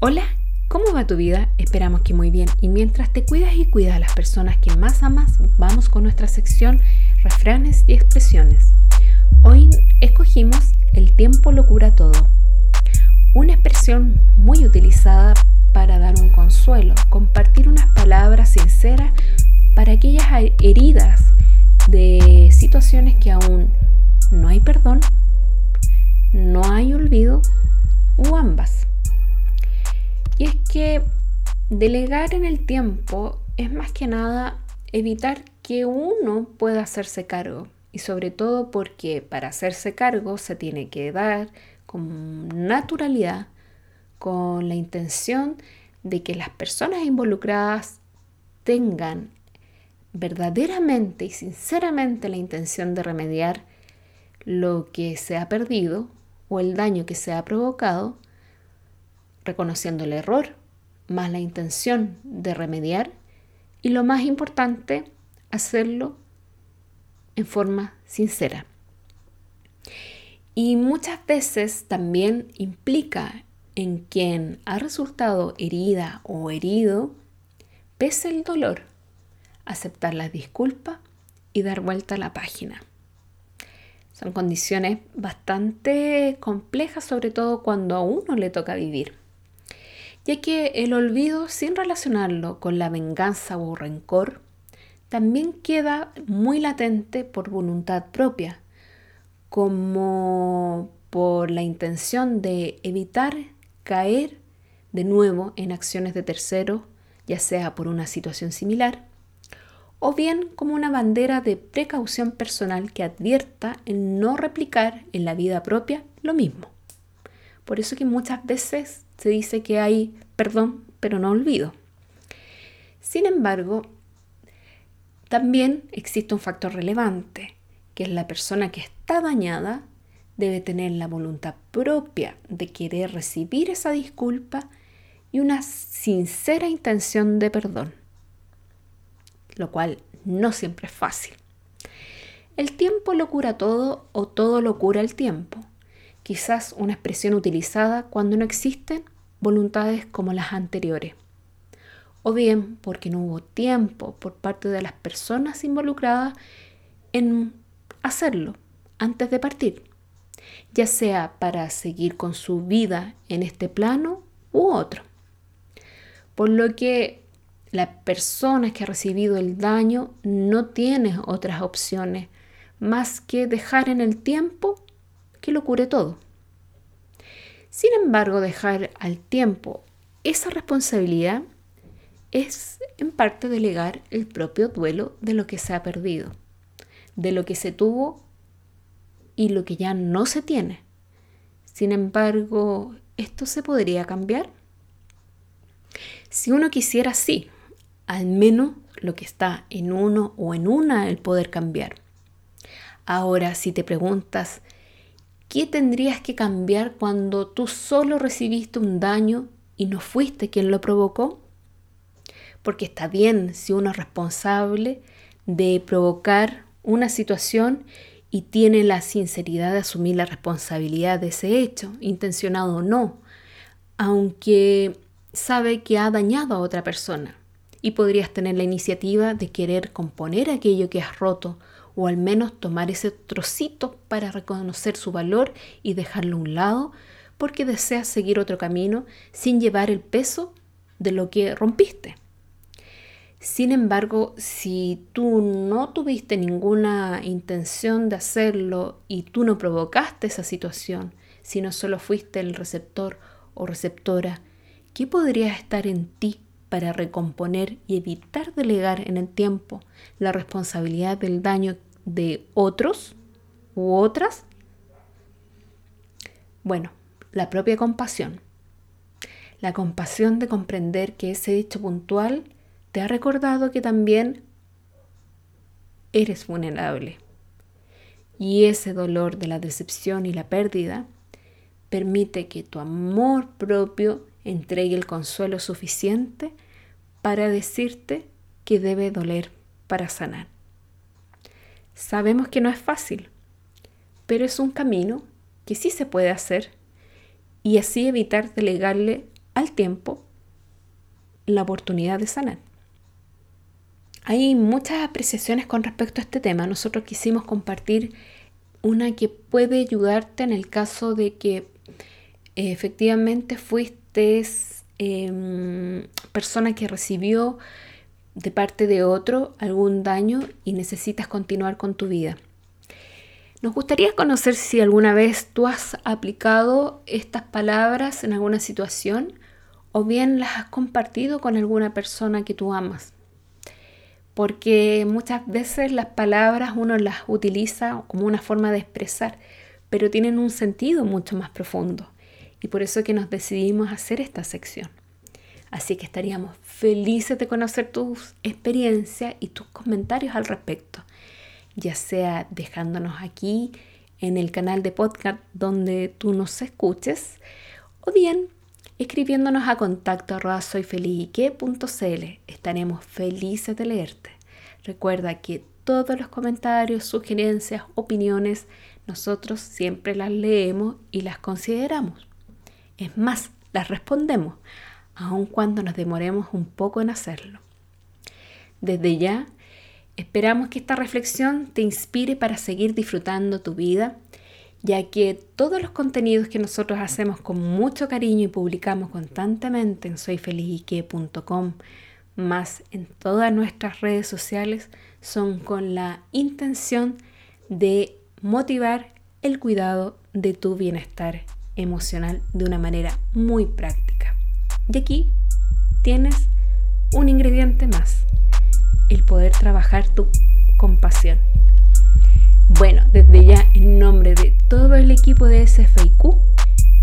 Hola, ¿cómo va tu vida? Esperamos que muy bien. Y mientras te cuidas y cuidas a las personas que más amas, vamos con nuestra sección refranes y expresiones. Hoy escogimos el tiempo lo cura todo. Una expresión muy utilizada para dar un consuelo, compartir unas palabras sinceras para aquellas heridas de situaciones que aún no hay perdón, no hay olvido o ambas. Delegar en el tiempo es más que nada evitar que uno pueda hacerse cargo. Y sobre todo porque para hacerse cargo se tiene que dar con naturalidad, con la intención de que las personas involucradas tengan verdaderamente y sinceramente la intención de remediar lo que se ha perdido o el daño que se ha provocado reconociendo el error, más la intención de remediar y lo más importante, hacerlo en forma sincera. Y muchas veces también implica en quien ha resultado herida o herido, pese el dolor, aceptar la disculpa y dar vuelta a la página. Son condiciones bastante complejas, sobre todo cuando a uno le toca vivir ya que el olvido sin relacionarlo con la venganza o rencor también queda muy latente por voluntad propia, como por la intención de evitar caer de nuevo en acciones de terceros, ya sea por una situación similar, o bien como una bandera de precaución personal que advierta en no replicar en la vida propia lo mismo. Por eso que muchas veces se dice que hay perdón, pero no olvido. Sin embargo, también existe un factor relevante, que es la persona que está dañada debe tener la voluntad propia de querer recibir esa disculpa y una sincera intención de perdón, lo cual no siempre es fácil. El tiempo lo cura todo o todo lo cura el tiempo. Quizás una expresión utilizada cuando no existen voluntades como las anteriores, o bien porque no hubo tiempo por parte de las personas involucradas en hacerlo antes de partir, ya sea para seguir con su vida en este plano u otro. Por lo que la persona que ha recibido el daño no tiene otras opciones más que dejar en el tiempo que lo cure todo. Sin embargo, dejar al tiempo esa responsabilidad es en parte delegar el propio duelo de lo que se ha perdido, de lo que se tuvo y lo que ya no se tiene. Sin embargo, ¿esto se podría cambiar? Si uno quisiera, sí, al menos lo que está en uno o en una el poder cambiar. Ahora, si te preguntas, ¿Qué tendrías que cambiar cuando tú solo recibiste un daño y no fuiste quien lo provocó? Porque está bien si uno es responsable de provocar una situación y tiene la sinceridad de asumir la responsabilidad de ese hecho, intencionado o no, aunque sabe que ha dañado a otra persona y podrías tener la iniciativa de querer componer aquello que has roto o al menos tomar ese trocito para reconocer su valor y dejarlo a un lado porque deseas seguir otro camino sin llevar el peso de lo que rompiste. Sin embargo, si tú no tuviste ninguna intención de hacerlo y tú no provocaste esa situación, sino solo fuiste el receptor o receptora, ¿qué podría estar en ti para recomponer y evitar delegar en el tiempo la responsabilidad del daño de otros u otras? Bueno, la propia compasión. La compasión de comprender que ese hecho puntual te ha recordado que también eres vulnerable. Y ese dolor de la decepción y la pérdida permite que tu amor propio entregue el consuelo suficiente para decirte que debe doler para sanar. Sabemos que no es fácil, pero es un camino que sí se puede hacer y así evitar delegarle al tiempo la oportunidad de sanar. Hay muchas apreciaciones con respecto a este tema. Nosotros quisimos compartir una que puede ayudarte en el caso de que eh, efectivamente fuiste em, persona que recibió de parte de otro algún daño y necesitas continuar con tu vida. Nos gustaría conocer si alguna vez tú has aplicado estas palabras en alguna situación o bien las has compartido con alguna persona que tú amas. Porque muchas veces las palabras uno las utiliza como una forma de expresar, pero tienen un sentido mucho más profundo. Y por eso que nos decidimos hacer esta sección. Así que estaríamos felices de conocer tus experiencias y tus comentarios al respecto, ya sea dejándonos aquí en el canal de podcast donde tú nos escuches, o bien escribiéndonos a contacto arroba. Estaremos felices de leerte. Recuerda que todos los comentarios, sugerencias, opiniones, nosotros siempre las leemos y las consideramos. Es más, las respondemos aun cuando nos demoremos un poco en hacerlo. Desde ya, esperamos que esta reflexión te inspire para seguir disfrutando tu vida, ya que todos los contenidos que nosotros hacemos con mucho cariño y publicamos constantemente en soyfelizyque.com, más en todas nuestras redes sociales, son con la intención de motivar el cuidado de tu bienestar emocional de una manera muy práctica. Y aquí tienes un ingrediente más, el poder trabajar tu compasión. Bueno, desde ya en nombre de todo el equipo de SFIQ,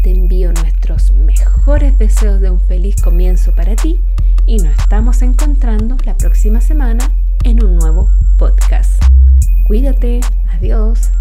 te envío nuestros mejores deseos de un feliz comienzo para ti y nos estamos encontrando la próxima semana en un nuevo podcast. Cuídate, adiós.